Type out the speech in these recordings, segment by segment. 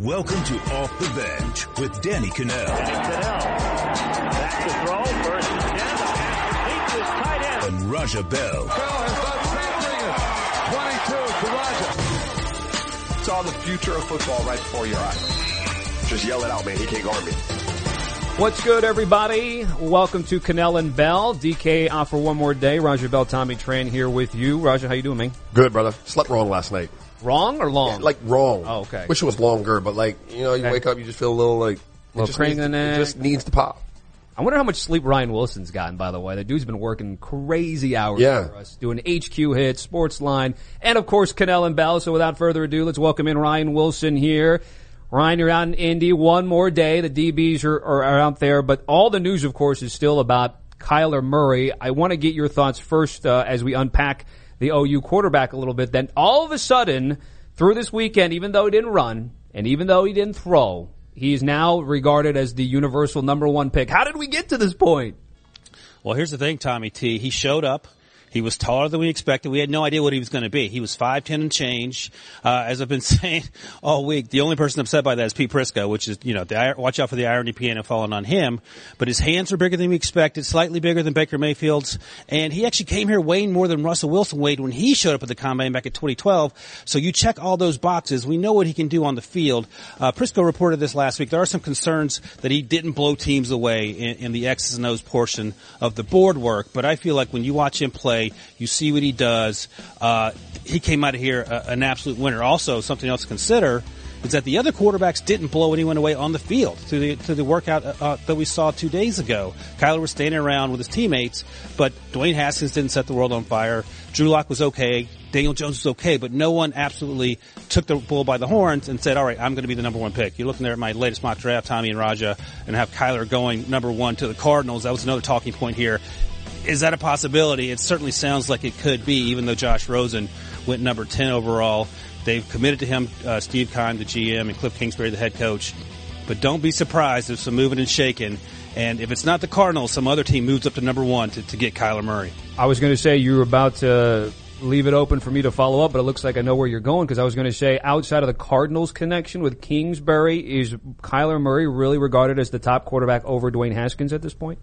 Welcome to Off the Bench with Danny Kanell. Back to throw, first and ten, the pass complete to his tight end. And Raja Bell. Bell has done something. 22 to Raja. Saw the future of football right before your eyes. Just yell it out, man. He can't guard me. What's good, everybody? Welcome to Kanell and Bell. DK off for one more day. Raja Bell, Tommy Tran here with you. Raja, how you doing, man? Good, brother. Slept wrong last night. Wrong or long? Like wrong. Oh, okay. Wish it was longer, but like you know, you Okay. wake up, you just feel a little like a Little it just crank needs in the to- It just needs to pop. I wonder how much sleep Ryan Wilson's gotten, by the way. The dude's been working crazy hours Yeah. for us, doing HQ hits, SportsLine, and of course, Kanell and Bell. So without further ado, let's welcome in Ryan Wilson here. Ryan, you're out in Indy one more day. The DBs are, are, are out there, but all the news, of course, is still about Kyler Murray. I want to get your thoughts first uh, as we unpack the OU quarterback a little bit. Then all of a sudden, through this weekend, even though he didn't run and even though he didn't throw, he's now regarded as the universal number one pick. How did we get to this point? Well, here's the thing, Tommy T. He showed up. He was taller than we expected. We had no idea what he was going to be. He was 5'10 and change. Uh, as I've been saying all week, the only person upset by that is Pete Prisco, which is, you know, the, watch out for the irony piano falling on him. But his hands were bigger than we expected, slightly bigger than Baker Mayfield's. And he actually came here weighing more than Russell Wilson weighed when he showed up at the combine back in 2012. So you check all those boxes. We know what he can do on the field. Uh, Prisco reported this last week. There are some concerns that he didn't blow teams away in, in the X's and O's portion of the board work. But I feel like when you watch him play, you see what he does. Uh, he came out of here uh, an absolute winner. Also, something else to consider is that the other quarterbacks didn't blow anyone away on the field to the to the workout uh, uh, that we saw two days ago. Kyler was standing around with his teammates, but Dwayne Haskins didn't set the world on fire. Drew Lock was okay. Daniel Jones was okay, but no one absolutely took the bull by the horns and said, all right, I'm going to be the number one pick. You're looking there at my latest mock draft, Tommy and Raja, and have Kyler going number one to the Cardinals. That was another talking point here. Is that a possibility? It certainly sounds like it could be, even though Josh Rosen went number 10 overall. They've committed to him, uh, Steve Keim, the GM, and Cliff Kingsbury, the head coach. But don't be surprised if some moving and shaking. And if it's not the Cardinals, some other team moves up to number one to, to get Kyler Murray. I was going to say you were about to leave it open for me to follow up, but it looks like I know where you're going because I was going to say outside of the Cardinals connection with Kingsbury, is Kyler Murray really regarded as the top quarterback over Dwayne Haskins at this point?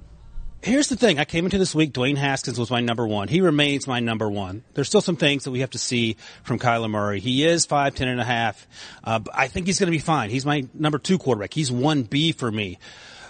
Here's the thing. I came into this week, Dwayne Haskins was my number one. He remains my number one. There's still some things that we have to see from Kyler Murray. He is five, ten and a half. Uh, I think he's going to be fine. He's my number two quarterback. He's 1B for me.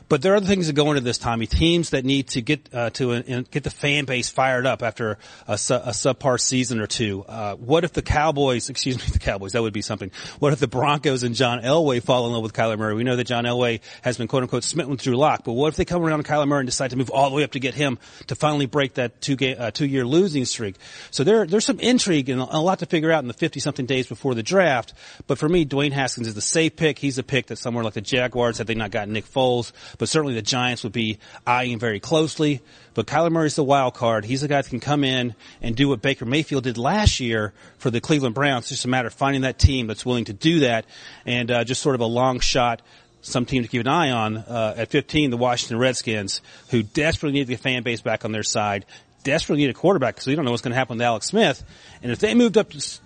But there are other things that go into this, Tommy. Teams that need to get uh, to uh, get the fan base fired up after a, su- a subpar season or two. Uh, what if the Cowboys, excuse me, the Cowboys, that would be something. What if the Broncos and John Elway fall in love with Kyler Murray? We know that John Elway has been quote unquote smitten with Drew Lock, but what if they come around Kyler Murray and decide to move all the way up to get him to finally break that two game, uh, two year losing streak? So there, there's some intrigue and a lot to figure out in the 50 something days before the draft. But for me, Dwayne Haskins is the safe pick. He's a pick that somewhere like the Jaguars had they not gotten Nick Foles, but certainly the Giants would be eyeing very closely. But Kyler Murray's the wild card. He's the guy that can come in and do what Baker Mayfield did last year for the Cleveland Browns. It's just a matter of finding that team that's willing to do that and uh, just sort of a long shot some team to keep an eye on. Uh, at 15, the Washington Redskins, who desperately need to get the fan base back on their side, desperately need a quarterback because we don't know what's going to happen with Alex Smith. And if they moved up to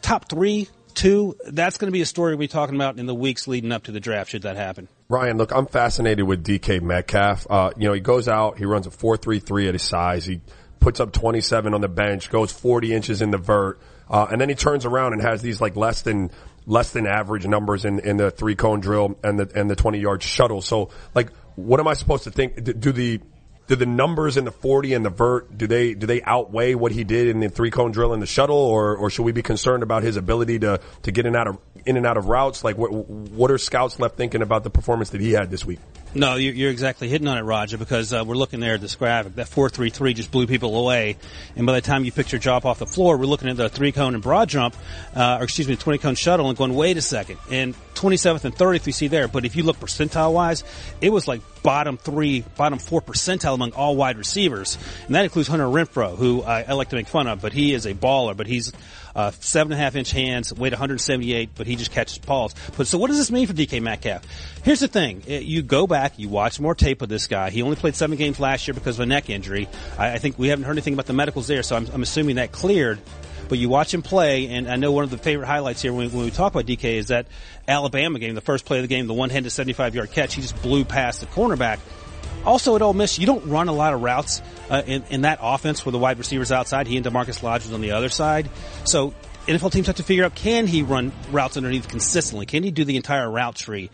top three, two, that's going to be a story we'll be talking about in the weeks leading up to the draft should that happen. Ryan, look, I'm fascinated with DK Metcalf. Uh, you know, he goes out, he runs a 4.33 at his size. He puts up 27 on the bench, goes 40 inches in the vert, uh, and then he turns around and has these like less than less than average numbers in, in the three cone drill and the and the 20 yard shuttle. So, like, what am I supposed to think? Do, do the do the numbers in the 40 and the vert do they do they outweigh what he did in the three cone drill and the shuttle, or or should we be concerned about his ability to to get in out of in and out of routes? Like, what what are scouts left thinking about the performance that he had this week? No, you- you're exactly hitting on it, Raja, because uh, we're looking there at this graphic. That 4-3-3 just blew people away. And by the time you picked your drop off the floor, we're looking at the three cone and broad jump, uh, or excuse me, the 20 cone shuttle and going, wait a second. And 27th and 30th we see there. But if you look percentile wise, it was like bottom three, bottom four percentile among all wide receivers. And that includes Hunter Renfrow, who I, I like to make fun of, but he is a baller, but he's uh, seven and a half inch hands, weighed 178, but he just catches balls. But so what does this mean for DK Metcalf? Here's the thing. You go back, you watch more tape of this guy. He only played seven games last year because of a neck injury. I, I think we haven't heard anything about the medicals there, so I'm, I'm assuming that cleared. but you watch him play, and I know one of the favorite highlights here when, when we talk about DK is that Alabama game, the first play of the game, the one-handed 75-yard catch, he just blew past the cornerback. Also at Ole Miss, you don't run a lot of routes uh, in, in that offense where the wide receivers outside. He and DaMarkus Lodge was on the other side. So NFL teams have to figure out can he run routes underneath consistently? Can he do the entire route tree?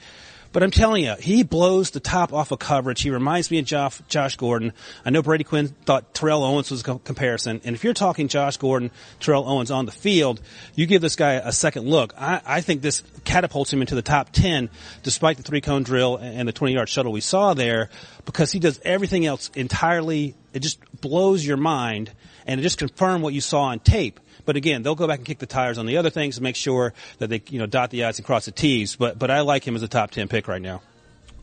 But I'm telling you, he blows the top off of coverage. He reminds me of Josh, Josh Gordon. I know Brady Quinn thought Terrell Owens was a comparison. And if you're talking Josh Gordon, Terrell Owens on the field, you give this guy a second look. I, I think this catapults him into the top 10 despite the three cone drill and the 20 yard shuttle we saw there because he does everything else entirely. It just blows your mind and it just confirmed what you saw on tape. But again, they'll go back and kick the tires on the other things to make sure that they, you know, dot the i's and cross the t's. But but I like him as a top ten pick right now.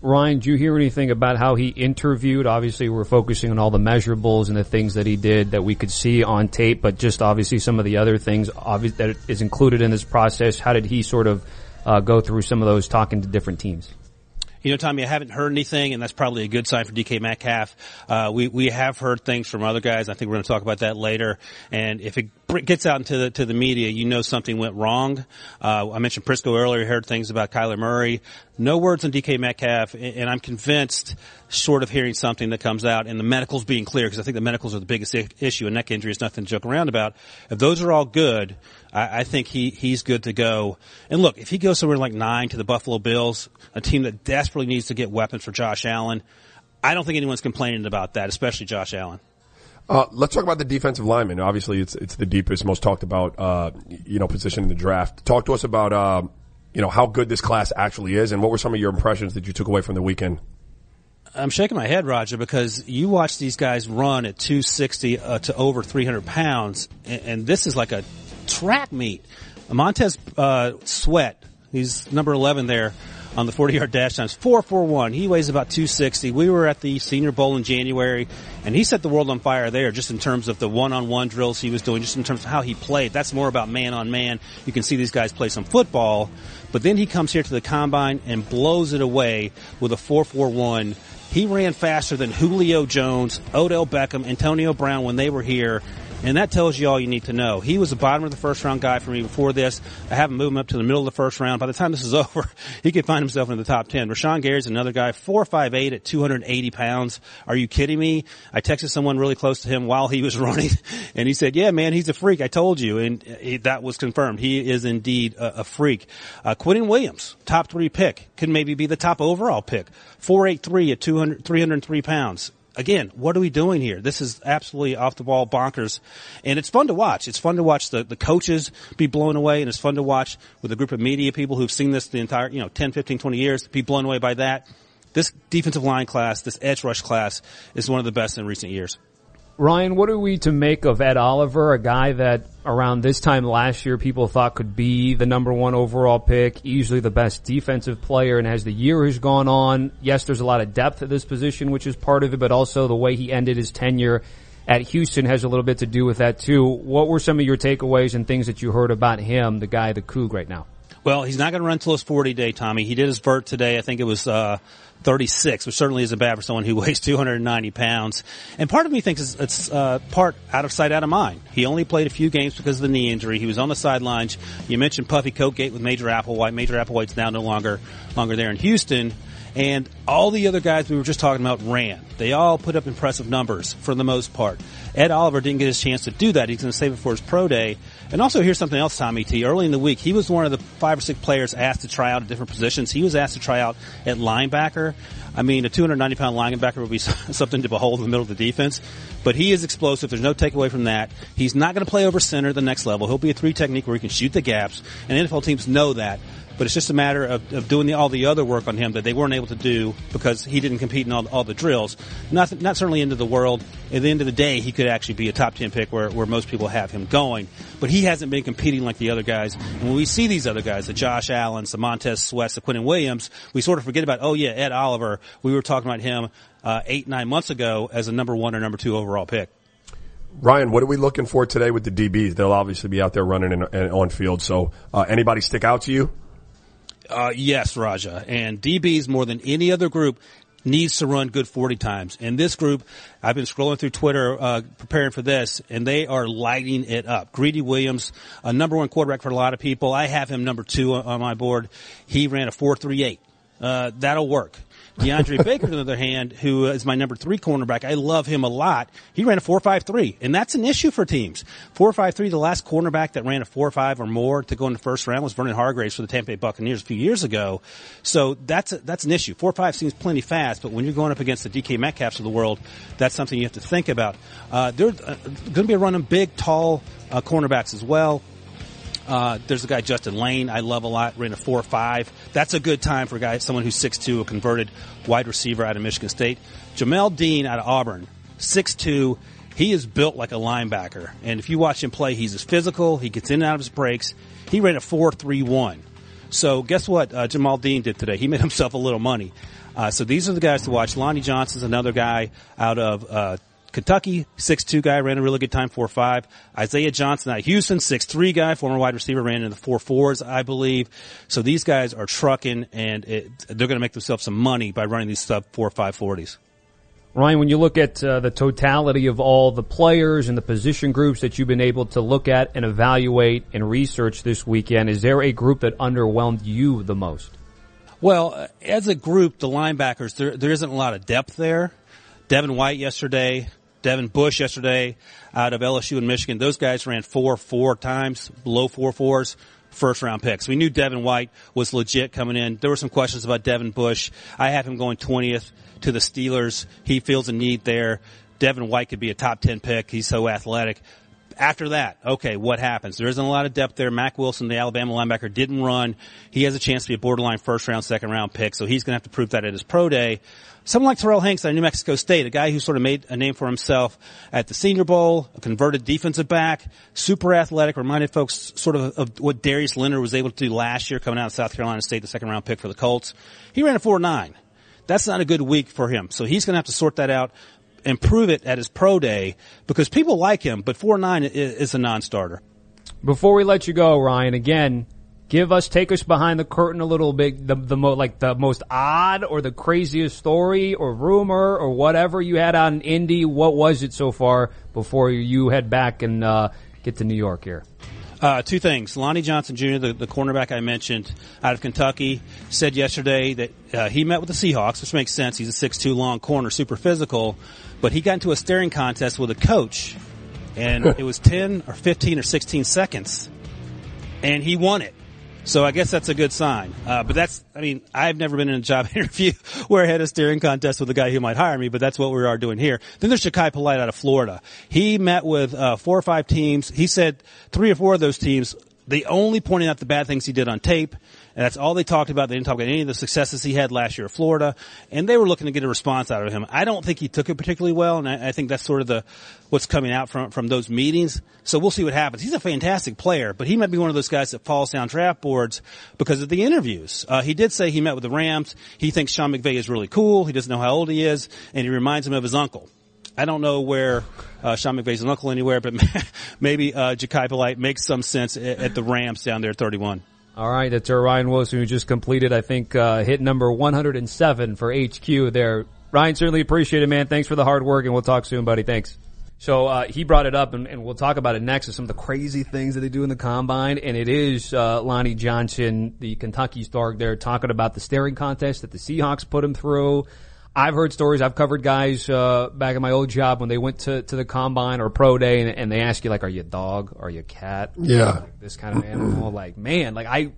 Ryan, do you hear anything about how he interviewed? Obviously, we're focusing on all the measurables and the things that he did that we could see on tape, but just obviously some of the other things obvious that is included in this process. How did he sort of uh, go through some of those talking to different teams? You know, Tommy, I haven't heard anything, and that's probably a good sign for DK Metcalf. Uh, we we have heard things from other guys. I think we're going to talk about that later. And if it gets out into the to the media, you know something went wrong. Uh, I mentioned Prisco earlier. Heard things about Kyler Murray. No words on DK Metcalf, and I'm convinced, short of hearing something that comes out, and the medicals being clear, because I think the medicals are the biggest issue, and neck injury is nothing to joke around about. If those are all good, I, I think he he's good to go. And look, if he goes somewhere like nine to the Buffalo Bills, a team that desperately needs to get weapons for Josh Allen, I don't think anyone's complaining about that, especially Josh Allen. Uh, let's talk about the defensive lineman. Obviously, it's it's the deepest, most talked about, uh, you know, position in the draft. Talk to us about, uh, you know, how good this class actually is, and what were some of your impressions that you took away from the weekend? I'm shaking my head, Raja, because you watch these guys run at 260 uh, to over 300 pounds, and, and, this is like a track meet. Montez uh, Sweat, he's number 11 there on the 40 yard dash times 441. He weighs about 260. We were at the Senior Bowl in January, and he set the world on fire there just in terms of the one on one drills he was doing, just in terms of how he played. That's more about man on man. You can see these guys play some football, but then he comes here to the combine and blows it away with a 441. He ran faster than Julio Jones, Odell Beckham, Antonio Brown when they were here. And that tells you all you need to know. He was the bottom of the first round guy for me before this. I haven't moved him up to the middle of the first round. By the time this is over, he could find himself in the top 10. Rashan Gary's another guy, 4'5'8 at 280 pounds. Are you kidding me? I texted someone really close to him while he was running and he said, yeah, man, he's a freak. I told you. And he, that was confirmed. He is indeed a, a freak. Uh, Quinnen Williams, top three pick, could maybe be the top overall pick. 4'8'3 at 200, 303 pounds again, what are we doing here? This is absolutely off the ball bonkers. And it's fun to watch. It's fun to watch the, the coaches be blown away and it's fun to watch with a group of media people who've seen this the entire, you know, 10, 15, 20 years be blown away by that. This defensive line class, this edge rush class is one of the best in recent years. Ryan, what are we to make of Ed Oliver, a guy that around this time last year people thought could be the number one overall pick, easily the best defensive player, and as the year has gone on, yes, there's a lot of depth at this position, which is part of it, but also the way he ended his tenure at Houston has a little bit to do with that too. What were some of your takeaways and things that you heard about him, the guy, the Coug right now? Well, he's not going to run till his 40 day, Tommy. He did his vert today. I think it was, uh, 36, which certainly isn't bad for someone who weighs 290 pounds. And part of me thinks it's, it's uh, part out of sight, out of mind. He only played a few games because of the knee injury. He was on the sidelines. You mentioned Puffy Coatgate with Major Applewhite. Major Applewhite's now no longer longer there in Houston. And all the other guys we were just talking about ran. They all put up impressive numbers for the most part. Ed Oliver didn't get his chance to do that. He's going to save it for his pro day. And also here's something else, Tommy T. Early in the week, he was one of the five or six players asked to try out at different positions. He was asked to try out at linebacker. I mean, a 290 pound linebacker would be something to behold in the middle of the defense, but he is explosive. There's no takeaway from that. He's not going to play over center the next level. He'll be a three technique where he can shoot the gaps, and NFL teams know that but it's just a matter of, of doing the, all the other work on him that they weren't able to do because he didn't compete in all, all the drills. Not, not certainly into the world. At the end of the day, he could actually be a top 10 pick where, where most people have him going. But he hasn't been competing like the other guys. And when we see these other guys, the Josh Allens, the Montez Sweats, the Quinnen Williams, we sort of forget about, oh yeah, Ed Oliver. We were talking about him uh, eight, nine months ago as a number one or number two overall pick. Ryan, what are we looking for today with the DBs? They'll obviously be out there running and on field. So, uh, anybody stick out to you? Uh, yes, Raja. And DBs more than any other group needs to run good 40 times. And this group, I've been scrolling through Twitter, uh, preparing for this, and they are lighting it up. Greedy Williams, a number one quarterback for a lot of people. I have him number two on, my board. He ran a 4.38. Uh, that'll work. DeAndre Baker, on the other hand, who is my number three cornerback, I love him a lot. He ran a 4.53, and that's an issue for teams. 4.53, the last cornerback that ran a four five or more to go in the first round was Vernon Hargreaves for the Tampa Bay Buccaneers a few years ago. So that's a, that's an issue. Four five seems plenty fast, but when you're going up against the DK Metcalfs of the world, that's something you have to think about. Uh, they're uh, going to be running big, tall uh, cornerbacks as well. Uh, there's a guy Justin Layne I love a lot, ran a four five. That's a good time for a guy, someone who's six two, a converted wide receiver out of Michigan State. Jamel Dean out of Auburn, six two. He is built like a linebacker, and if you watch him play, he's as physical. He gets in and out of his breaks. He ran a four three one. So guess what? Uh, Jamel Dean did today. He made himself a little money. Uh, so these are the guys to watch. Lonnie Johnson's another guy out of Kentucky, six-two guy, ran a really good time, four-five. Isaiah Johnson out of Houston, six-three guy, former wide receiver, ran in the four-fours, I believe. So these guys are trucking, and it, they're going to make themselves some money by running these sub four-five forties. Ryan, when you look at uh, the totality of all the players and the position groups that you've been able to look at and evaluate and research this weekend, is there a group that underwhelmed you the most? Well, uh, as a group, the linebackers, there, there isn't a lot of depth there. Devin White yesterday, Devin Bush yesterday out of LSU and Michigan. Those guys ran four, four times, below four fours, first round picks. We knew Devin White was legit coming in. There were some questions about Devin Bush. I have him going 20th to the Steelers. He feels a need there. Devin White could be a top 10 pick. He's so athletic. After that, okay, what happens? There isn't a lot of depth there. Mack Wilson, the Alabama linebacker, didn't run. He has a chance to be a borderline first round, second round pick, so he's going to have to prove that at his pro day. Someone like Terrill Hanks of New Mexico State, a guy who sort of made a name for himself at the Senior Bowl, a converted defensive back, super athletic, reminded folks sort of of what Darius Leonard was able to do last year coming out of South Carolina State, the second round pick for the Colts. He ran a 4-9. That's not a good week for him. So he's going to have to sort that out and prove it at his pro day because people like him, but 4-9 is a non-starter. Before we let you go, Ryan, again, give us, take us behind the curtain a little bit, the, the mo, like the most odd or the craziest story or rumor or whatever you had on Indy. What was it so far before you head back and, uh, get to New York here? Uh, two things. Lonnie Johnson Jr., the, the cornerback I mentioned out of Kentucky, said yesterday that uh, he met with the Seahawks, which makes sense. He's a six-two long corner, super physical, but he got into a staring contest with a coach, and it was 10 or 15 or 16 seconds, and he won it. So I guess that's a good sign. Uh, but that's, I mean, I've never been in a job interview where I had a steering contest with a guy who might hire me, but that's what we are doing here. Then there's Jachai Polite out of Florida. He met with, uh, four or five teams. He said three or four of those teams, they only pointed out the bad things he did on tape. And that's all they talked about. They didn't talk about any of the successes he had last year at Florida. And they were looking to get a response out of him. I don't think he took it particularly well. And I, I think that's sort of the, what's coming out from, from those meetings. So we'll see what happens. He's a fantastic player, but he might be one of those guys that falls down draft boards because of the interviews. Uh, he did say he met with the Rams. He thinks Sean McVay is really cool. He doesn't know how old he is and he reminds him of his uncle. I don't know where uh, Sean McVay's an uncle anywhere, but maybe uh, Jachai Polite makes some sense at, at the Rams down there at 31. All right, that's our Ryan Wilson who just completed, I think, uh, hit number 107 for HQ there. Ryan, certainly appreciate it, man. Thanks for the hard work, and we'll talk soon, buddy. Thanks. So uh, he brought it up, and, and, we'll talk about it next. Of some of the crazy things that they do in the combine, and it is uh, Lonnie Johnson, the Kentucky star, there talking about the staring contest that the Seahawks put him through. I've heard stories. I've covered guys uh, back in my old job when they went to, to the combine or pro day, and, and they ask you like, "Are you a dog? Are you a cat? Yeah, like this kind of animal." like, man, like I,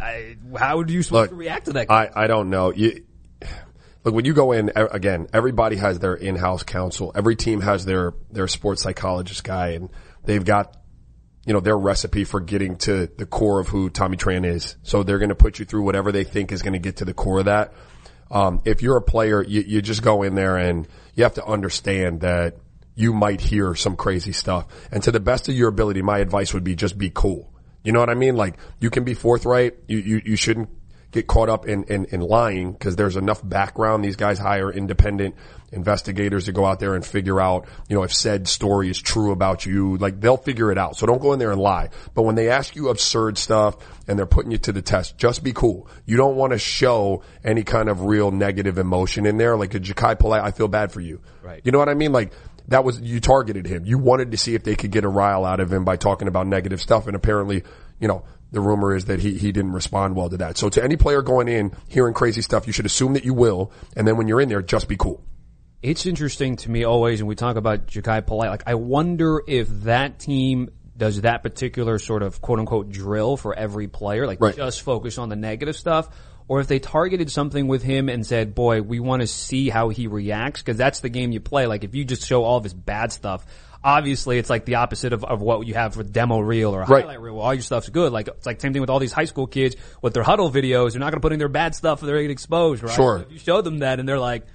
I, how would you supposed Look, to react to that? I I don't know. You look when you go in again. Everybody has their in-house counsel. Every team has their their sports psychologist guy, and they've got you know their recipe for getting to the core of who Tommy Tran is. So they're going to put you through whatever they think is going to get to the core of that. Um, if you're a player, you, you just go in there and you have to understand that you might hear some crazy stuff. And to the best of your ability, my advice would be just be cool. You know what I mean? Like you can be forthright. You, you, you shouldn't get caught up in, in, in lying because there's enough background. These guys hire independent investigators to go out there and figure out, you know, if said story is true about you. Like they'll figure it out. So don't go in there and lie. But when they ask you absurd stuff and they're putting you to the test, just be cool. You don't want to show any kind of real negative emotion in there. Like a Jachai Polite, I feel bad for you. Right. You know what I mean? Like that was, you targeted him. You wanted to see if they could get a rile out of him by talking about negative stuff. And apparently, you know, the rumor is that he, he didn't respond well to that. So to any player going in, hearing crazy stuff, you should assume that you will. And then when you're in there, just be cool. It's interesting to me always, and we talk about Jachai Polite. Like, I wonder if that team does that particular sort of quote unquote drill for every player, like Right. just focus on the negative stuff, or if they targeted something with him and said, boy, we want to see how he reacts, because that's the game you play. Like, if you just show all of his bad stuff, obviously it's like the opposite of, of what you have with demo reel or Right. highlight reel. All your stuff's good. Like, it's like same thing with all these high school kids with their huddle videos. They're not going to put in their bad stuff they're going to get exposed, right? Sure. So if you show them that and they're like,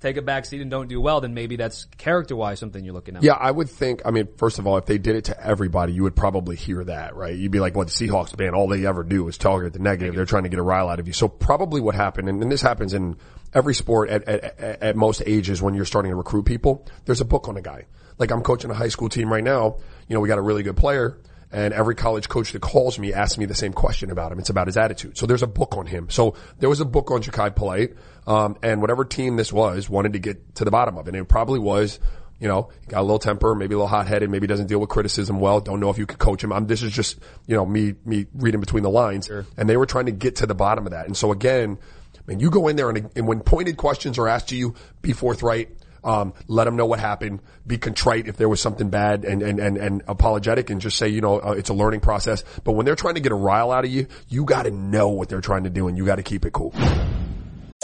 take a back seat and don't do well, then maybe that's character wise something you're looking at. Yeah, I would think, I mean, first of all, if they did it to everybody, you would probably hear that, right? You'd be like, well, the Seahawks, man, all they ever do is target the negative. They're trying to get a rile out of you. So probably what happened, and, and this happens in every sport at, at, at most ages when you're starting to recruit people, there's a book on a guy. Like I'm coaching a high school team right now. You know, we got a really good player. And every college coach that calls me asks me the same question about him. It's about his attitude. So there's a book on him. So there was a book on Jachai Polite, um, and whatever team this was wanted to get to the bottom of it. And it probably was, you know, got a little temper, maybe a little hot headed, maybe doesn't deal with criticism well. Don't know if you could coach him. I'm, this is just, you know, me, me reading between the lines. And they were trying to get to the bottom of that. And so again, man, you go in there and, and when pointed questions are asked to you, be forthright. Um, let them know what happened. Be contrite if there was something bad and, and, and, and apologetic and just say, you know, uh, it's a learning process. But when they're trying to get a rile out of you, you gotta know what they're trying to do and you gotta keep it cool.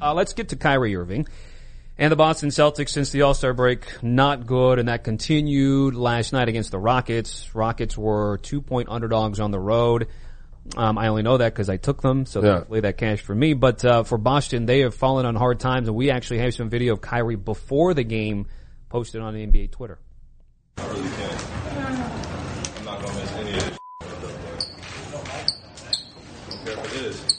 Uh, let's get to Kyrie Irving. And the Boston Celtics, since the All-Star break, not good, and that continued last night against the Rockets. Rockets were two-point underdogs on the road. Um, I only know that because I took them, so Yeah. thankfully that cashed for me. But uh, for Boston, they have fallen on hard times, and we actually have some video of Kyrie before the game posted on the NBA Twitter. I really can't. I'm not gonna miss any of this. Don't care if it is.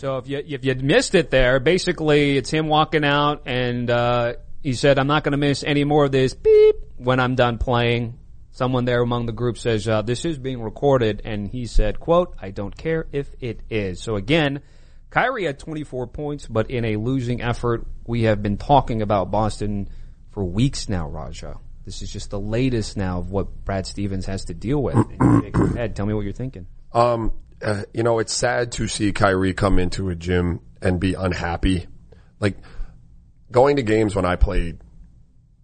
So if you if you missed it there, basically it's him walking out and uh, he said, "I'm not going to miss any more of this beep when I'm done playing." Someone there among the group says, uh, "This is being recorded," and he said, "quote I don't care if it is." So again, Kyrie had 24 points, but in a losing effort. We have been talking about Boston for weeks now, Raja. This is just the latest now of what Brad Stevens has to deal with. Head. Tell me what you're thinking. Um, uh, you know, it's sad to see Kyrie come into a gym and be unhappy. Like going to games when I played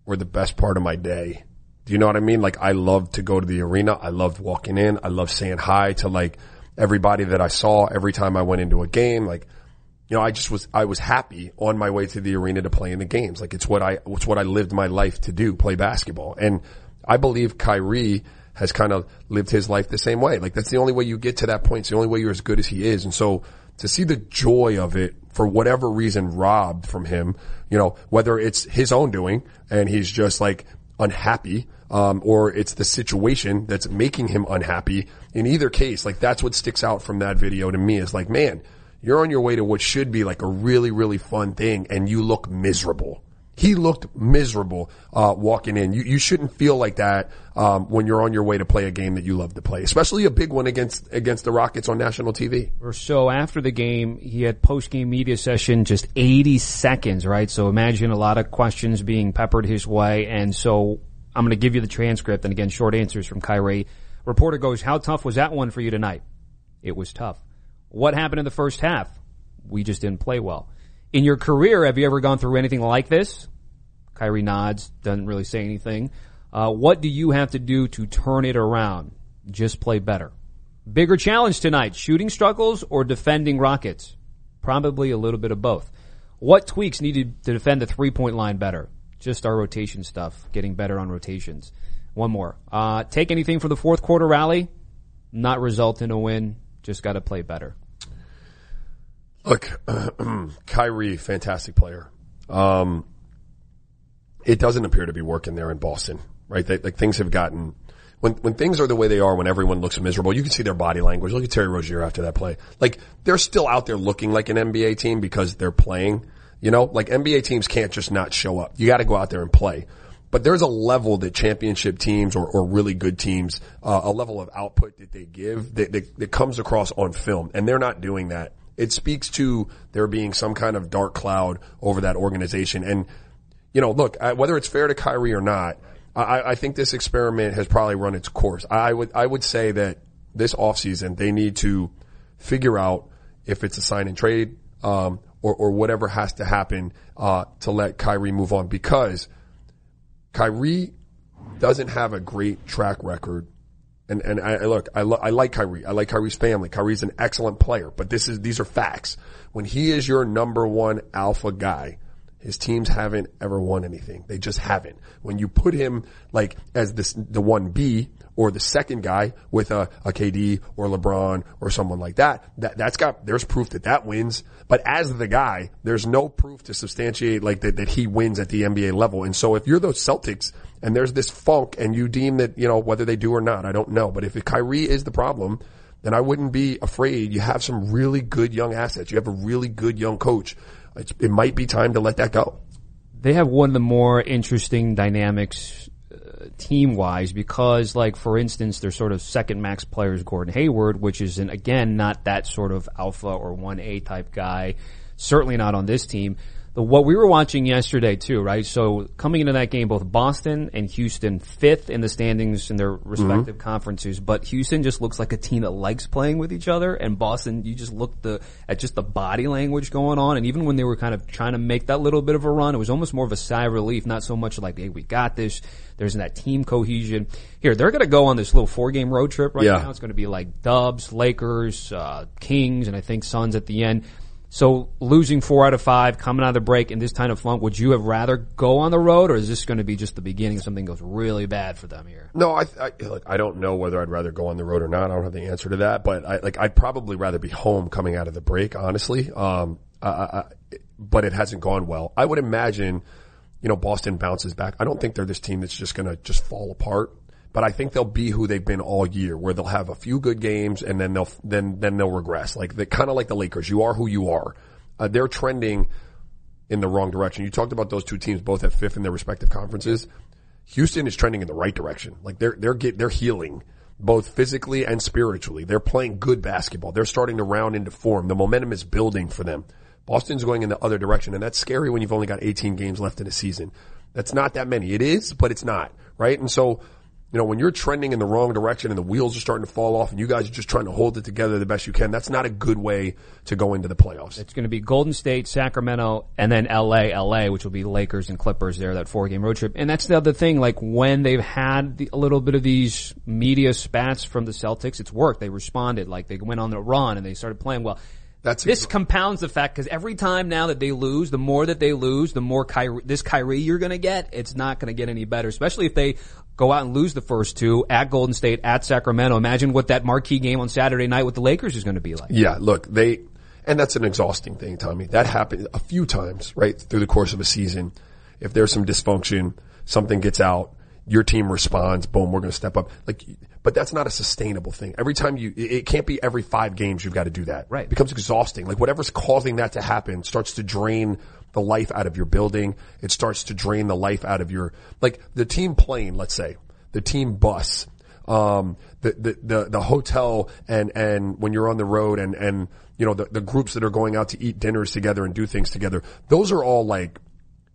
were the best part of my day. Do you know what I mean? Like I loved to go to the arena. I loved walking in. I loved saying hi to like everybody that I saw every time I went into a game. Like, you know, I just was, I was happy on my way to the arena to play in the games. Like it's what I, it's what I lived my life to do, play basketball. And I believe Kyrie has kind of lived his life the same way. Like that's the only way you get to that point. It's the only way you're as good as he is. And so to see the joy of it for whatever reason robbed from him, you know, whether it's his own doing and he's just like unhappy, um, or it's the situation that's making him unhappy. In either case, like that's what sticks out from that video to me is like, man, you're on your way to what should be like a really, really fun thing and you look miserable. He looked miserable uh, walking in. You, you shouldn't feel like that um, when you're on your way to play a game that you love to play, especially a big one against against the Rockets on national TV. Or so after the game, he had post game media session just 80 seconds, right? So imagine a lot of questions being peppered his way, and so I'm going to give you the transcript, and again, short answers from Kyrie. Reporter goes, "How tough was that one for you tonight?" It was tough. What happened in the first half? We just didn't play well. In your career, have you ever gone through anything like this? Kyrie nods, doesn't really say anything. Uh, what do you have to do to turn it around? Just play better. Bigger challenge tonight, shooting struggles or defending Rockets? Probably a little bit of both. What tweaks needed to defend the three point line better? Just our rotation stuff, getting better on rotations. One more. Uh, take anything for the fourth quarter rally? Not result in a win. Just got to play better. Look, Kyrie, fantastic player. Um, it doesn't appear to be working there in Boston, right? They, like things have gotten when when things are the way they are, when everyone looks miserable, you can see their body language. Look at Terry Rozier after that play. Like they're still out there looking like an NBA team because they're playing. You know, like NBA teams can't just not show up. You got to go out there and play. But there's a level that championship teams or, or really good teams, uh, a level of output that they give that, that, that comes across on film, and they're not doing that. It speaks to there being some kind of dark cloud over that organization. And, you know, look, I, whether it's fair to Kyrie or not, I, I think this experiment has probably run its course. I would, I would say that this offseason, they need to figure out if it's a sign and trade, um, or, or whatever has to happen, uh, to let Kyrie move on because Kyrie doesn't have a great track record. And, and I, look, I, lo- I like Kyrie. I like Kyrie's family. Kyrie's an excellent player, but this is, these are facts. When he is your number one alpha guy, his teams haven't ever won anything. They just haven't. When you put him like as this, the one B or the second guy with a, a KD or LeBron or someone like that, that, that's got, there's proof that that wins. But as the guy, there's no proof to substantiate like that, that he wins at the NBA level. And so if you're those Celtics and there's this funk and you deem that, you know, whether they do or not, I don't know. But if Kyrie is the problem, then I wouldn't be afraid. You have some really good young assets. You have a really good young coach. It's, it might be time to let that go. They have one of the more interesting dynamics uh, team wise because like for instance their sort of second max players Gordon Hayward which is an, again not that sort of alpha or 1A type guy certainly not on this team the, what we were watching yesterday too, right? So coming into that game, both Boston and Houston fifth in the standings in their respective mm-hmm. conferences, but Houston just looks like a team that likes playing with each other, and Boston, you just look the at just the body language going on, and even when they were kind of trying to make that little bit of a run, it was almost more of a sigh of relief, not so much like, hey, we got this. There's that team cohesion. Here, they're going to go on this little four game road trip right yeah. now. It's going to be like Dubs, Lakers, uh, Kings, and I think Suns at the end so losing four out of five, coming out of the break in this kind of funk, would you have rather go on the road, or is this going to be just the beginning? Something goes really bad for them here. No, I I, I don't know whether I'd rather go on the road or not. I don't have the answer to that, but I like I'd probably rather be home coming out of the break, honestly. Um, I, I, but it hasn't gone well. I would imagine, you know, Boston bounces back. I don't think they're this team that's just going to just fall apart but I think they'll be who they've been all year, where they'll have a few good games and then they'll then then they'll regress. Like they kind of like the Lakers, you are who you are. Uh, they're trending in the wrong direction. You talked about those two teams both at fifth in their respective conferences. Houston is trending in the right direction. Like they're they're get, they're healing both physically and spiritually. They're playing good basketball. They're starting to round into form. The momentum is building for them. Boston's going in the other direction, and that's scary when you've only got 18 games left in a season. That's not that many. It is, but it's not, right? And so you know, when you're trending in the wrong direction and the wheels are starting to fall off and you guys are just trying to hold it together the best you can, that's not a good way to go into the playoffs. It's going to be Golden State, Sacramento, and then LA, LA, which will be Lakers and Clippers there, that four game road trip. And that's the other thing, like when they've had the, a little bit of these media spats from the Celtics, it's worked. They responded, like they went on the run and they started playing well. That's this compounds the fact because every time now that they lose, the more that they lose, the more Kyrie, this Kyrie you're going to get. It's not going to get any better, especially if they go out and lose the first two at Golden State, at Sacramento. Imagine what that marquee game on Saturday night with the Lakers is going to be like. Yeah, look, they, and that's an exhausting thing, Tommy. That happens a few times, right, through the course of a season. If there's some dysfunction, something gets out, your team responds, boom, we're going to step up. Like, but that's not a sustainable thing. Every time you, it can't be every five games you've got to do that. Right. It becomes exhausting. Like whatever's causing that to happen starts to drain the life out of your building. It starts to drain the life out of your, like the team plane, let's say, the team bus, um, the, the, the, the hotel and, and when you're on the road and, and, you know, the, the groups that are going out to eat dinners together and do things together. Those are all like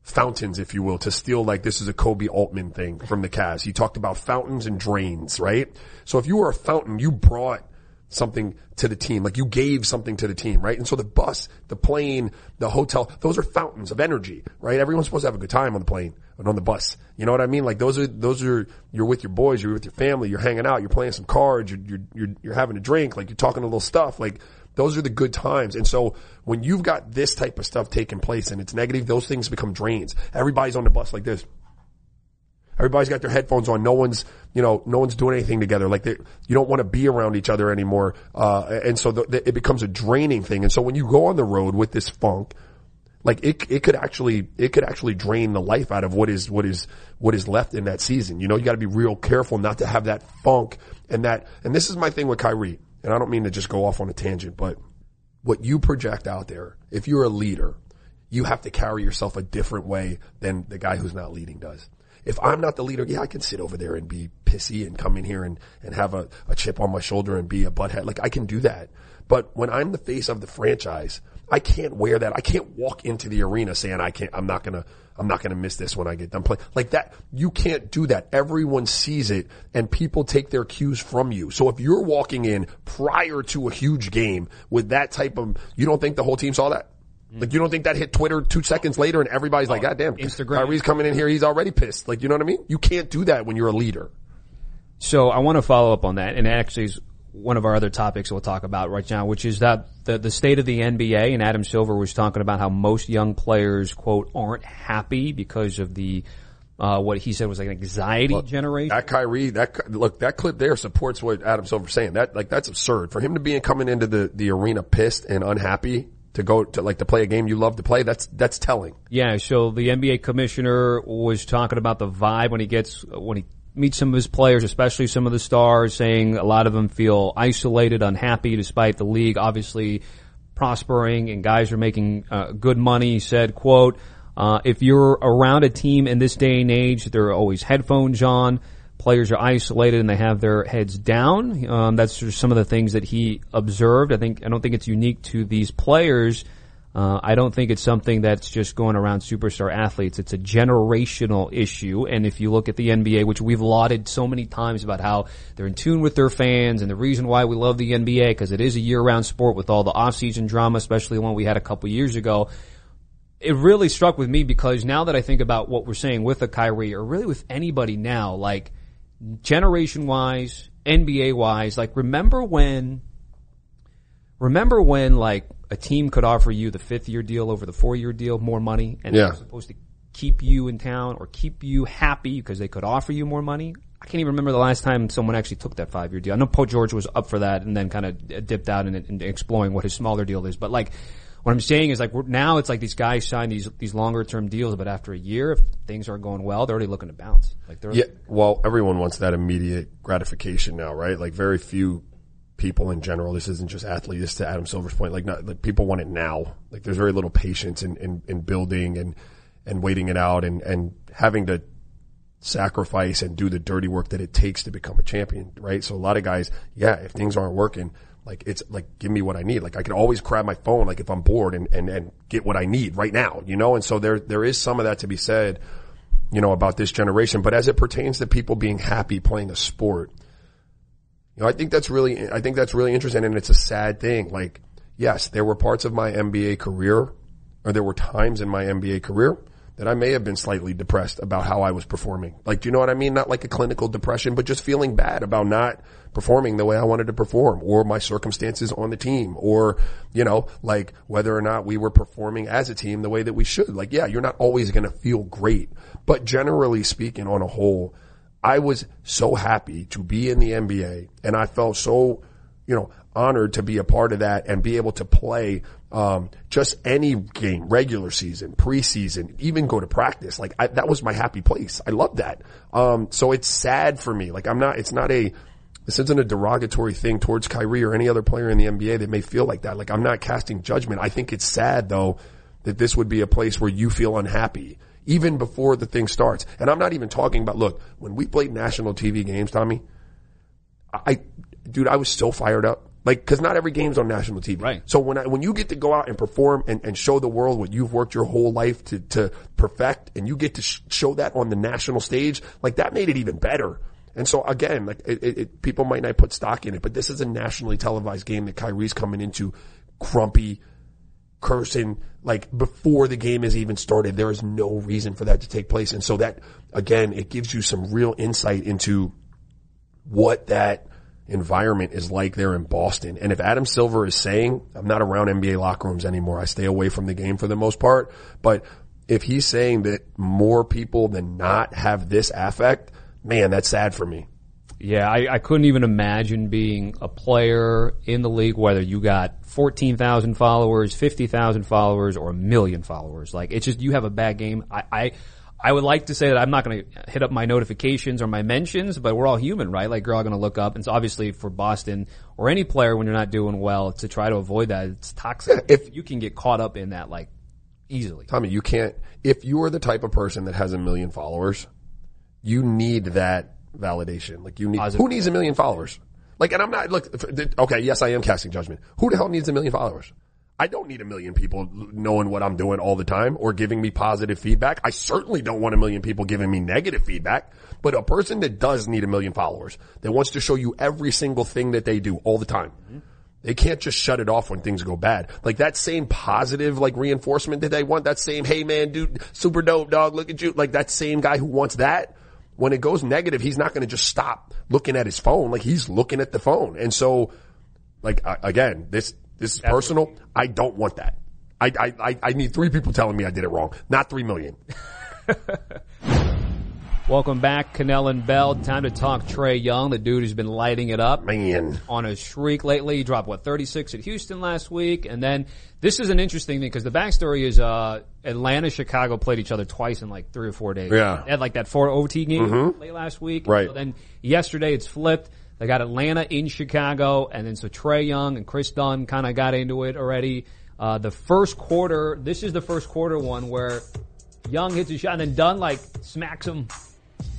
fountains, if you will, to steal like this is a Koby Altman thing from the Cavs. He talked about fountains and drains, right? So if you were a fountain, you brought something to the team. Like you gave something to the team, right? And so the bus, the plane, the hotel, those are fountains of energy, right? Everyone's supposed to have a good time on the plane and on the bus. You know what I mean? Like those are, those are, you're with your boys, you're with your family, you're hanging out, you're playing some cards, you're, you're, you're, you're having a drink, like you're talking a little stuff, like those are the good times. And so when you've got this type of stuff taking place and it's negative, those things become drains. Everybody's on the bus like this. Everybody's got their headphones on. No one's, you know, no one's doing anything together. Like they, you don't want to be around each other anymore. Uh, and so the, the, it becomes a draining thing. And so when you go on the road with this funk, like it, it could actually, it could actually drain the life out of what is, what is, what is left in that season. You know, you got to be real careful not to have that funk and that, and this is my thing with Kyrie. And I don't mean to just go off on a tangent, but what you project out there, if you're a leader, you have to carry yourself a different way than the guy who's not leading does if I'm not the leader, yeah, I can sit over there and be pissy and come in here and, and have a, a chip on my shoulder and be a butthead. Like I can do that. But when I'm the face of the franchise, I can't wear that. I can't walk into the arena saying I can't, I'm not gonna, I'm not gonna miss this when I get done playing. Like that, you can't do that. Everyone sees it and people take their cues from you. So if you're walking in prior to a huge game with that type of, you don't think the whole team saw that? Like you don't think that hit Twitter two seconds later and everybody's like, oh, God damn, Instagram. Kyrie's coming in here, he's already pissed. Like, you know what I mean? You can't do that when you're a leader. So I want to follow up on that, and actually is one of our other topics we'll talk about right now, which is that the, the state of the NBA, and Adam Silver was talking about how most young players, quote, aren't happy because of the, uh, what he said was like an anxiety Look, generation. That Kyrie, that look, that clip there supports what Adam Silver's saying. That like that's absurd for him to be coming into the the arena pissed and unhappy to go to like to play a game you love to play. That's that's telling. Yeah. So the NBA commissioner was talking about the vibe when he gets when he meets some of his players, especially some of the stars, saying a lot of them feel isolated, unhappy, despite the league obviously prospering and guys are making uh, good money. He said, "quote." Uh, if you're around a team in this day and age, there are always headphones on players are isolated and they have their heads down. Um, that's some of the things that he observed. I think I don't think it's unique to these players. Uh, I don't think it's something that's just going around superstar athletes. It's a generational issue. And if you look at the NBA, which we've lauded so many times about how they're in tune with their fans and the reason why we love the NBA because it is a year-round sport with all the off-season drama, especially one we had a couple years ago. It really struck with me because now that I think about what we're saying with a Kyrie or really with anybody now, like generation wise, NBA wise, like remember when, remember when like a team could offer you the fifth year deal over the four year deal, more money, and Yeah. they're supposed to keep you in town or keep you happy because they could offer you more money. I can't even remember the last time someone actually took that five year deal. I know Paul George was up for that and then kind of dipped out in, in exploring what his smaller deal is, but like, what I'm saying is like now it's like these guys sign these these longer term deals, but after a year, if things aren't going well, they're already looking to bounce. Like they're Yeah. Well, everyone wants that immediate gratification now, right? Like very few people in general. This isn't just athletes. This to Adam Silver's point. Like, not, like people want it now. Like there's very little patience in, in, in building and, and waiting it out and, and having to sacrifice and do the dirty work that it takes to become a champion, right? So a lot of guys, yeah, if things aren't working, like it's like give me what I need. Like I can always grab my phone, like if I'm bored and, and, and get what I need right now, you know? And so there, there is some of that to be said, you know, about this generation. But as it pertains to people being happy playing a sport, know, I think that's really, I think that's really interesting and it's a sad thing. Like, yes, there were parts of my NBA career or there were times in my NBA career that I may have been slightly depressed about how I was performing. Like, do you know what I mean? Not like a clinical depression, but just feeling bad about not performing the way I wanted to perform or my circumstances on the team or, you know, like whether or not we were performing as a team the way that we should. Like, yeah, you're not always going to feel great, but generally speaking on a whole, I was so happy to be in the NBA and I felt so, you know, honored to be a part of that and be able to play um, just any game, regular season, preseason, even go to practice. Like I, that was my happy place. I love that. Um, so it's sad for me. Like I'm not. It's not a. This isn't a derogatory thing towards Kyrie or any other player in the NBA that may feel like that. Like I'm not casting judgment. I think it's sad though that this would be a place where you feel unhappy even before the thing starts. And I'm not even talking about, look, when we played national TV games, Tommy, I, dude, I was so fired up. Like, cause not every game's on national TV. Right. So when I, when you get to go out and perform and, and show the world what you've worked your whole life to, to perfect and you get to sh- show that on the national stage, like that made it even better. And so again, like it, it, people might not put stock in it, but this is a nationally televised game that Kyrie's coming into grumpy, cursing, like before the game has even started. There is no reason for that to take place. And so that, again, it gives you some real insight into what that environment is like there in Boston. And if Adam Silver is saying, I'm not around NBA locker rooms anymore. I stay away from the game for the most part. But if he's saying that more people than not have this affect, man, that's sad for me. Yeah, I, I couldn't even imagine being a player in the league, whether you got 14,000 followers, 50,000 followers, or a million followers. Like, it's just, you have a bad game. I, I, I would like to say that I'm not going to hit up my notifications or my mentions, but we're all human, right? Like, you're all going to look up. And so obviously for Boston or any player when you're not doing well to try to avoid that, it's toxic. if you can get caught up in that, like, easily. Tommy, you can't, if you are the type of person that has a million followers, you need that validation. Like you need, Positive. who needs a million followers? Like, and I'm not, look, okay, yes, I am casting judgment. Who the hell needs a million followers? I don't need a million people knowing what I'm doing all the time or giving me positive feedback. I certainly don't want a million people giving me negative feedback, but a person that does need a million followers, that wants to show you every single thing that they do all the time. They can't just shut it off when things go bad. Like that same positive, like reinforcement that they want, that same, hey man, dude, super dope dog, look at you. Like that same guy who wants that, when it goes negative, he's not going to just stop looking at his phone. Like he's looking at the phone. And so, like, uh, again, this, this is personal. I don't want that. I, I, I need three people telling me I did it wrong, not three million. Welcome back, Canell and Bell. Time to talk Trae Young, the dude who's been lighting it up. Man. On a shriek lately. He dropped, what, 36 at Houston last week? And then this is an interesting thing because the backstory is, uh, Atlanta, Chicago played each other twice in like three or four days. Yeah. They had like that four OT game Mhm. late last week. Right. So then yesterday it's flipped. They got Atlanta in Chicago and then so Trae Young and Kris Dunn kind of got into it already. Uh, the first quarter, this is the first quarter one where Young hits a shot and then Dunn like smacks him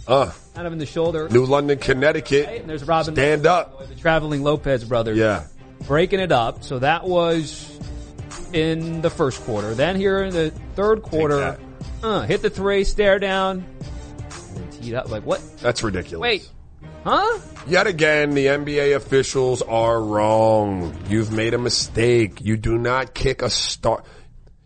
Uh, kind of in the shoulder. New London, Connecticut. And there's Robin. Stand up. The traveling Lopez brothers. Yeah. Breaking it up. So that was in the first quarter. Then here in the third quarter, uh, hit the three, stare down, and then teed up. Like what? That's ridiculous. Wait, huh? Yet again, the NBA officials are wrong. You've made a mistake. You do not kick a star.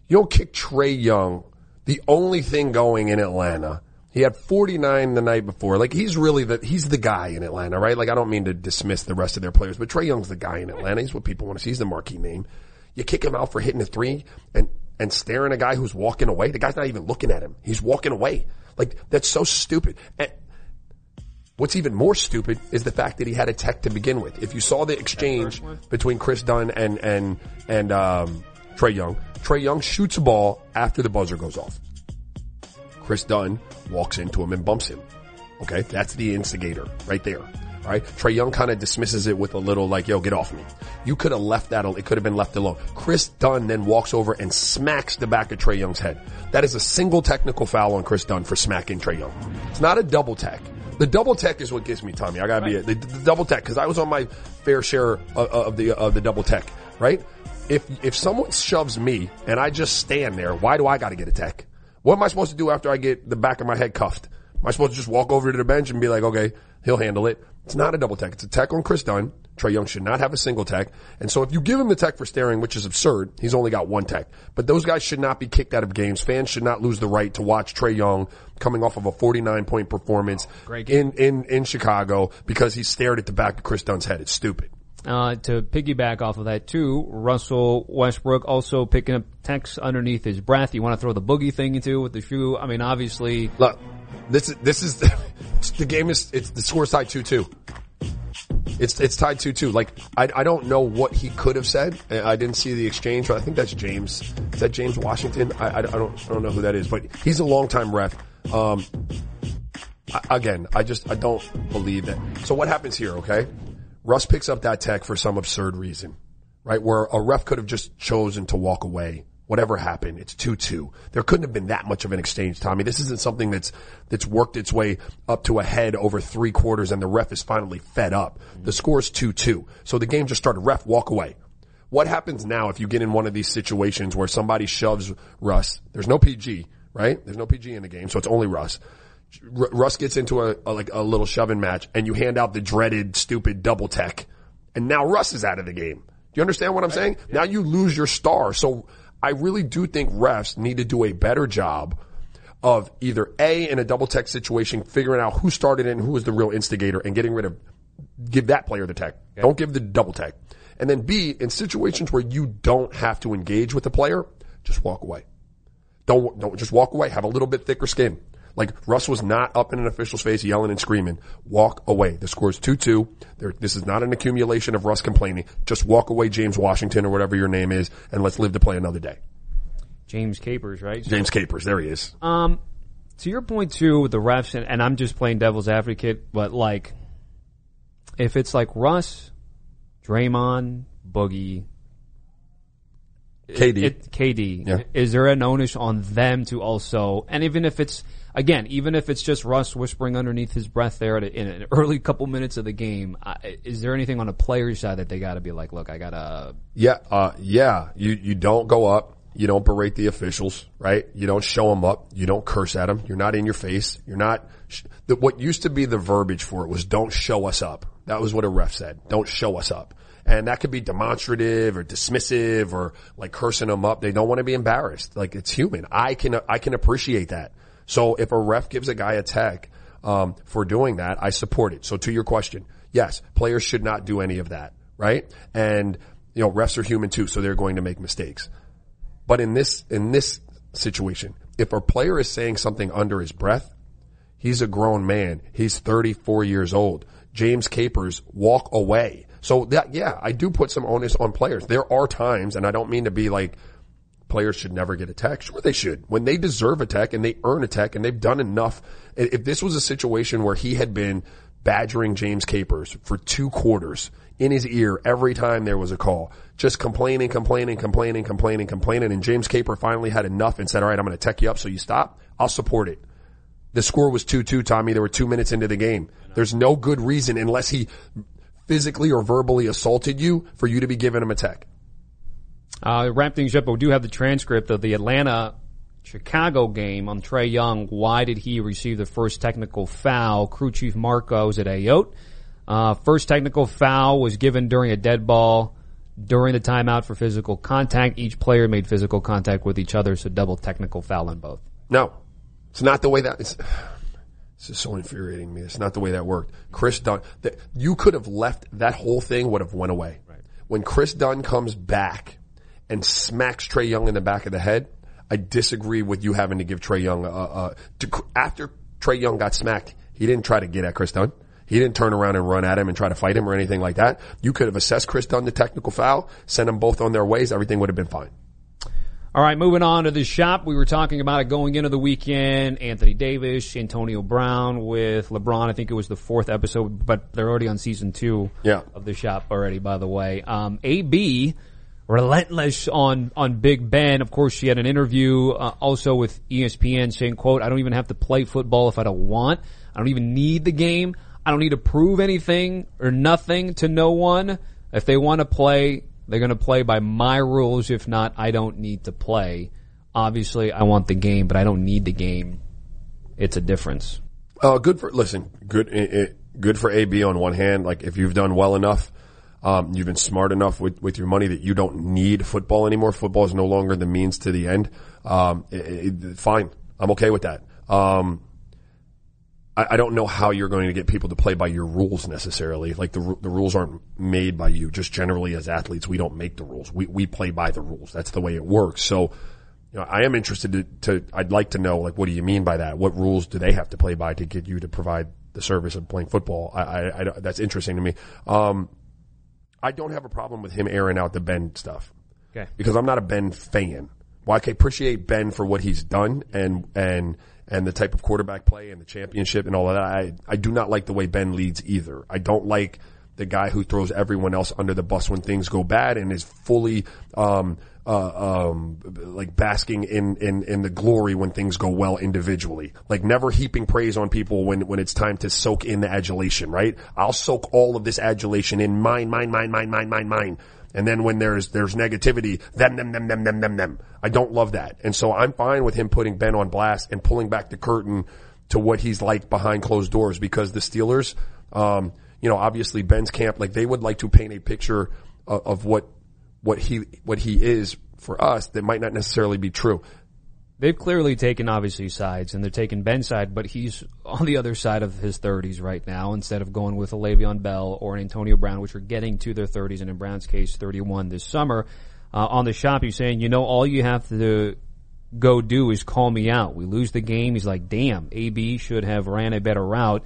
You don't kick Trae Young, the only thing going in Atlanta. He had 49 the night before. Like he's really the, he's the guy in Atlanta, right? Like I don't mean to dismiss the rest of their players, but Trae Young's the guy in Atlanta. He's what people want to see. He's the marquee name. You kick him out for hitting a three and, and staring at a guy who's walking away. The guy's not even looking at him. He's walking away. Like that's so stupid. And, What's even more stupid is the fact that he had a tech to begin with. If you saw the exchange between Kris Dunn and and and um, Trae Young, Trae Young shoots a ball after the buzzer goes off. Kris Dunn walks into him and bumps him. Okay, that's the instigator right there. Right? Trae Young kind of dismisses it with a little like, "Yo, get off me." You could have left that. It could have been left alone. Kris Dunn then walks over and smacks the back of Trae Young's head. That is a single technical foul on Kris Dunn for smacking Trae Young. It's not a double tech. The double tech is what gives me Tommy. I gotta be the, the double tech because I was on my fair share of, of the of the double tech. Right? If if someone shoves me and I just stand there, why do I got to get a tech? What am I supposed to do after I get the back of my head cuffed? Am I supposed to just walk over to the bench and be like, okay, he'll handle it? It's not a double tech. It's a tech on Kris Dunn. Trae Young should not have a single tech. And so if you give him the tech for staring, which is absurd, he's only got one tech. But those guys should not be kicked out of games. Fans should not lose the right to watch Trae Young coming off of a 49 point performance Great in, in, in Chicago because he stared at the back of Kris Dunn's head. It's stupid. Uh, to piggyback off of that too, Russell Westbrook also picking up techs underneath his breath. You want to throw the boogie thing into with the shoe? I mean, obviously. Look, this is, this is, the game is, it's, the score's tied 2-2. It's, it's tied 2-2. Like, I, I don't know what he could have said. I I didn't see the exchange, but I think that's James. Is that James Washington? I, I, I don't, I don't know who that is, but he's a longtime ref. Um, I, again, I just, I don't believe it. So what happens here, okay? Russ picks up that tech for some absurd reason, right? Where a ref could have just chosen to walk away Whatever happened, it's 2-2. There couldn't have been that much of an exchange, Tommy. This isn't something that's, that's worked its way up to a head over three quarters and the ref is finally fed up. The score's 2-2. So the game just started. Ref, walk away. What happens now if you get in one of these situations where somebody shoves Russ? There's no PG, right? There's no PG in the game, so it's only Russ. R- Russ gets into a, a like a little shoving match, and you hand out the dreaded, stupid double tech, and now Russ is out of the game. Do you understand what I'm saying? Now you lose your star. So I really do think refs need to do a better job of either A, in a double tech situation, figuring out who started it and who was the real instigator and getting rid of, give that player the tech. Don't give the double tech. And then B, in situations where you don't have to engage with the player, just walk away. Don't, don't just walk away. Have a little bit thicker skin. Like Russ was not up in an official's face yelling and screaming. Walk away. The score's 2-2. There, this is not an accumulation of Russ complaining. Just walk away, James Washington or whatever your name is, and let's live to play another day. James Capers, right? James Capers. There he is. Um, to your point too with the refs, and, and I'm just playing devil's advocate, but like, if it's like Russ, Draymond, Boogie, KD. it- KD, Yeah. is there an onus on them to also, and even if it's, again, even if it's just Russ whispering underneath his breath there a, in an early couple minutes of the game, I, is there anything on a player's side that they gotta be like, look, I gotta, Yeah, uh, yeah. You you don't go up. You don't berate the officials, right? You don't show them up. You don't curse at them. You're not in your face. You're not. Sh- the, what used to be the verbiage for it was "Don't show us up." That was what a ref said. Don't show us up, and that could be demonstrative or dismissive or like cursing them up. They don't want to be embarrassed. Like it's human. I can I can appreciate that. So if a ref gives a guy a tech um, for doing that, I support it. So to your question, yes, players should not do any of that, right? And you know, refs are human too, so they're going to make mistakes. But in this, in this situation, if a player is saying something under his breath, he's a grown man. He's 34 years old. James Capers, walk away. So that, yeah, I do put some onus on players. There are times, and I don't mean to be like, players should never get a tech. Sure they should. When they deserve a tech and they earn a tech and they've done enough. If this was a situation where he had been badgering James Capers for two quarters in his ear every time there was a call, just complaining, complaining, complaining, complaining, complaining, and James Caper finally had enough and said, all right, I'm going to tech you up so you stop. I'll support it. The score was 2-2, Tommy. There were two minutes into the game. There's no good reason unless he physically or verbally assaulted you for you to be giving him a tech. Uh, wrap things up, but we do have the transcript of the Atlanta Chicago game on Trae Young. Why did he receive the first technical foul? Crew chief Marco was at Ayote. Uh, first technical foul was given during a dead ball during the timeout for physical contact. Each player made physical contact with each other, so double technical foul on both. No, it's not the way that. It's, this is so infuriating me. It's not the way that worked. Kris Dunn, that you could have left that whole thing would have went away. When Kris Dunn comes back and smacks Trae Young in the back of the head, I disagree with you having to give Trae Young a, a, to, after Trae Young got smacked, he didn't try to get at Kris Dunn. He didn't turn around and run at him and try to fight him or anything like that. You could have assessed Kris Dunn the technical foul, sent them both on their ways. Everything would have been fine. All right, moving on to the shop. We were talking about it going into the weekend. Anthony Davis, Antonio Brown with LeBron. I think it was the fourth episode, but they're already on season two Yeah. of the shop already, by the way. Um, AB, relentless on, on Big Ben. Of course, she had an interview, uh, also with ESPN saying, quote, I don't even have to play football if I don't want. I don't even need the game. I don't need to prove anything or nothing to no one. If they want to play, they're going to play by my rules. If not, I don't need to play. Obviously, I want the game, but I don't need the game. It's a difference. Uh, good for, listen, good, it, it, good for AB on one hand. Like if you've done well enough, um, you've been smart enough with, with your money that you don't need football anymore. Football is no longer the means to the end. Um, it, it, fine. I'm okay with that. Um, I, I don't know how you're going to get people to play by your rules necessarily. Like the the rules aren't made by you. Just generally as athletes, we don't make the rules. We we play by the rules. That's the way it works. So, you know, I am interested to, to I'd like to know like what do you mean by that? What rules do they have to play by to get you to provide the service of playing football? I, I, I that's interesting to me. Um, I don't have a problem with him airing out the Ben stuff. Okay. Because I'm not a Ben fan. Well, I can appreciate Ben for what he's done and, and, and the type of quarterback play and the championship and all of that. I, I do not like the way Ben leads either. I don't like the guy who throws everyone else under the bus when things go bad and is fully, um, uh, um, like basking in, in, in the glory when things go well individually. Like never heaping praise on people when, when it's time to soak in the adulation, right? I'll soak all of this adulation in mine, mine, mine, mine, mine, mine, mine. And then when there's, there's negativity, them, them, them, them, them, them, them. I don't love that. And so I'm fine with him putting Ben on blast and pulling back the curtain to what he's like behind closed doors because the Steelers, um, you know, obviously Ben's camp, like they would like to paint a picture of, of what what he what he is for us that might not necessarily be true. They've clearly taken obviously sides, and they're taking Ben's side, but he's on the other side of his 30s right now. Instead of going with a Le'Veon Bell or an Antonio Brown, which are getting to their 30s, and in Brown's case, 31 this summer. Uh, on the shop, he's saying, you know, all you have to go do is call me out. We lose the game. He's like, damn, AB should have ran a better route.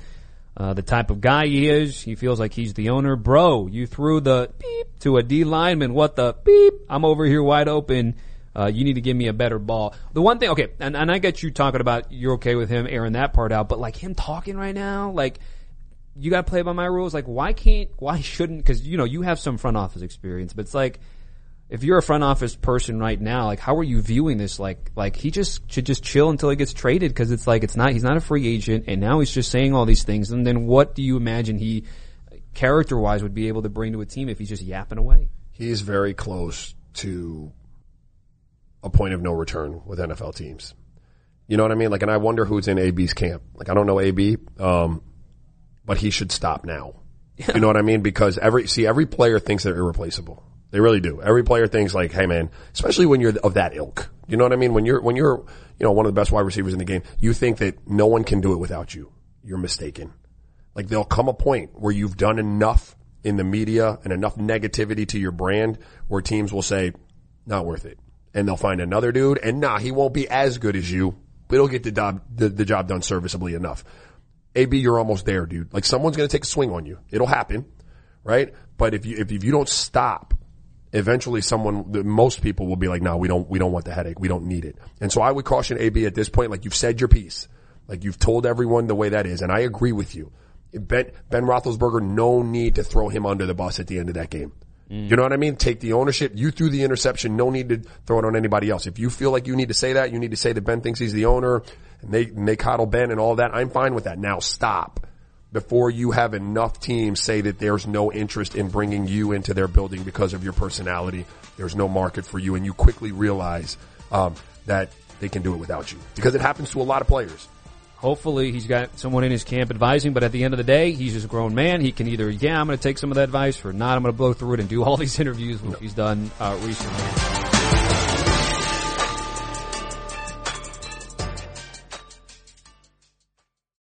Uh, the type of guy he is, he feels like he's the owner. Bro, you threw the beep to a D lineman. What the beep? I'm over here wide open. Uh, you need to give me a better ball. The one thing, okay, and, and I get you talking about you're okay with him airing that part out, but like him talking right now, like, you gotta play by my rules. Like, why can't, why shouldn't, cause you know, you have some front office experience, but it's like, if you're a front office person right now, like how are you viewing this? Like, like he just should just chill until he gets traded because it's like it's not he's not a free agent, and now he's just saying all these things. And then what do you imagine he, character wise, would be able to bring to a team if he's just yapping away? He's very close to a point of no return with NFL teams. You know what I mean? Like, and I wonder who's in AB's camp. Like, I don't know AB, um, but he should stop now. Yeah. You know what I mean? Because every see every player thinks they're irreplaceable. They really do. Every player thinks like, hey man, especially when you're of that ilk. You know what I mean? When you're, when you're, you know, one of the best wide receivers in the game, you think that no one can do it without you. You're mistaken. Like there'll come a point where you've done enough in the media and enough negativity to your brand where teams will say, not worth it. And they'll find another dude and nah, he won't be as good as you, but he'll get the job, the, the job done serviceably enough. AB, you're almost there, dude. Like someone's going to take a swing on you. It'll happen, right? But if you, if, if you don't stop eventually someone, most people will be like, no, we don't, we don't want the headache. We don't need it. And so I would caution AB at this point, like you've said your piece. Like you've told everyone the way that is. And I agree with you. Ben, Ben Roethlisberger, no need to throw him under the bus at the end of that game. Mm. You know what I mean? Take the ownership. You threw the interception. No need to throw it on anybody else. If you feel like you need to say that, you need to say that Ben thinks he's the owner and they, and they coddle Ben and all that. I'm fine with that. Now stop before you have enough teams say that there's no interest in bringing you into their building because of your personality. There's no market for you, and you quickly realize um, that they can do it without you because it happens to a lot of players. Hopefully, he's got someone in his camp advising, but at the end of the day, he's just a grown man. He can either, yeah, I'm going to take some of that advice, or not, I'm going to blow through it and do all these interviews, which he's done uh, recently.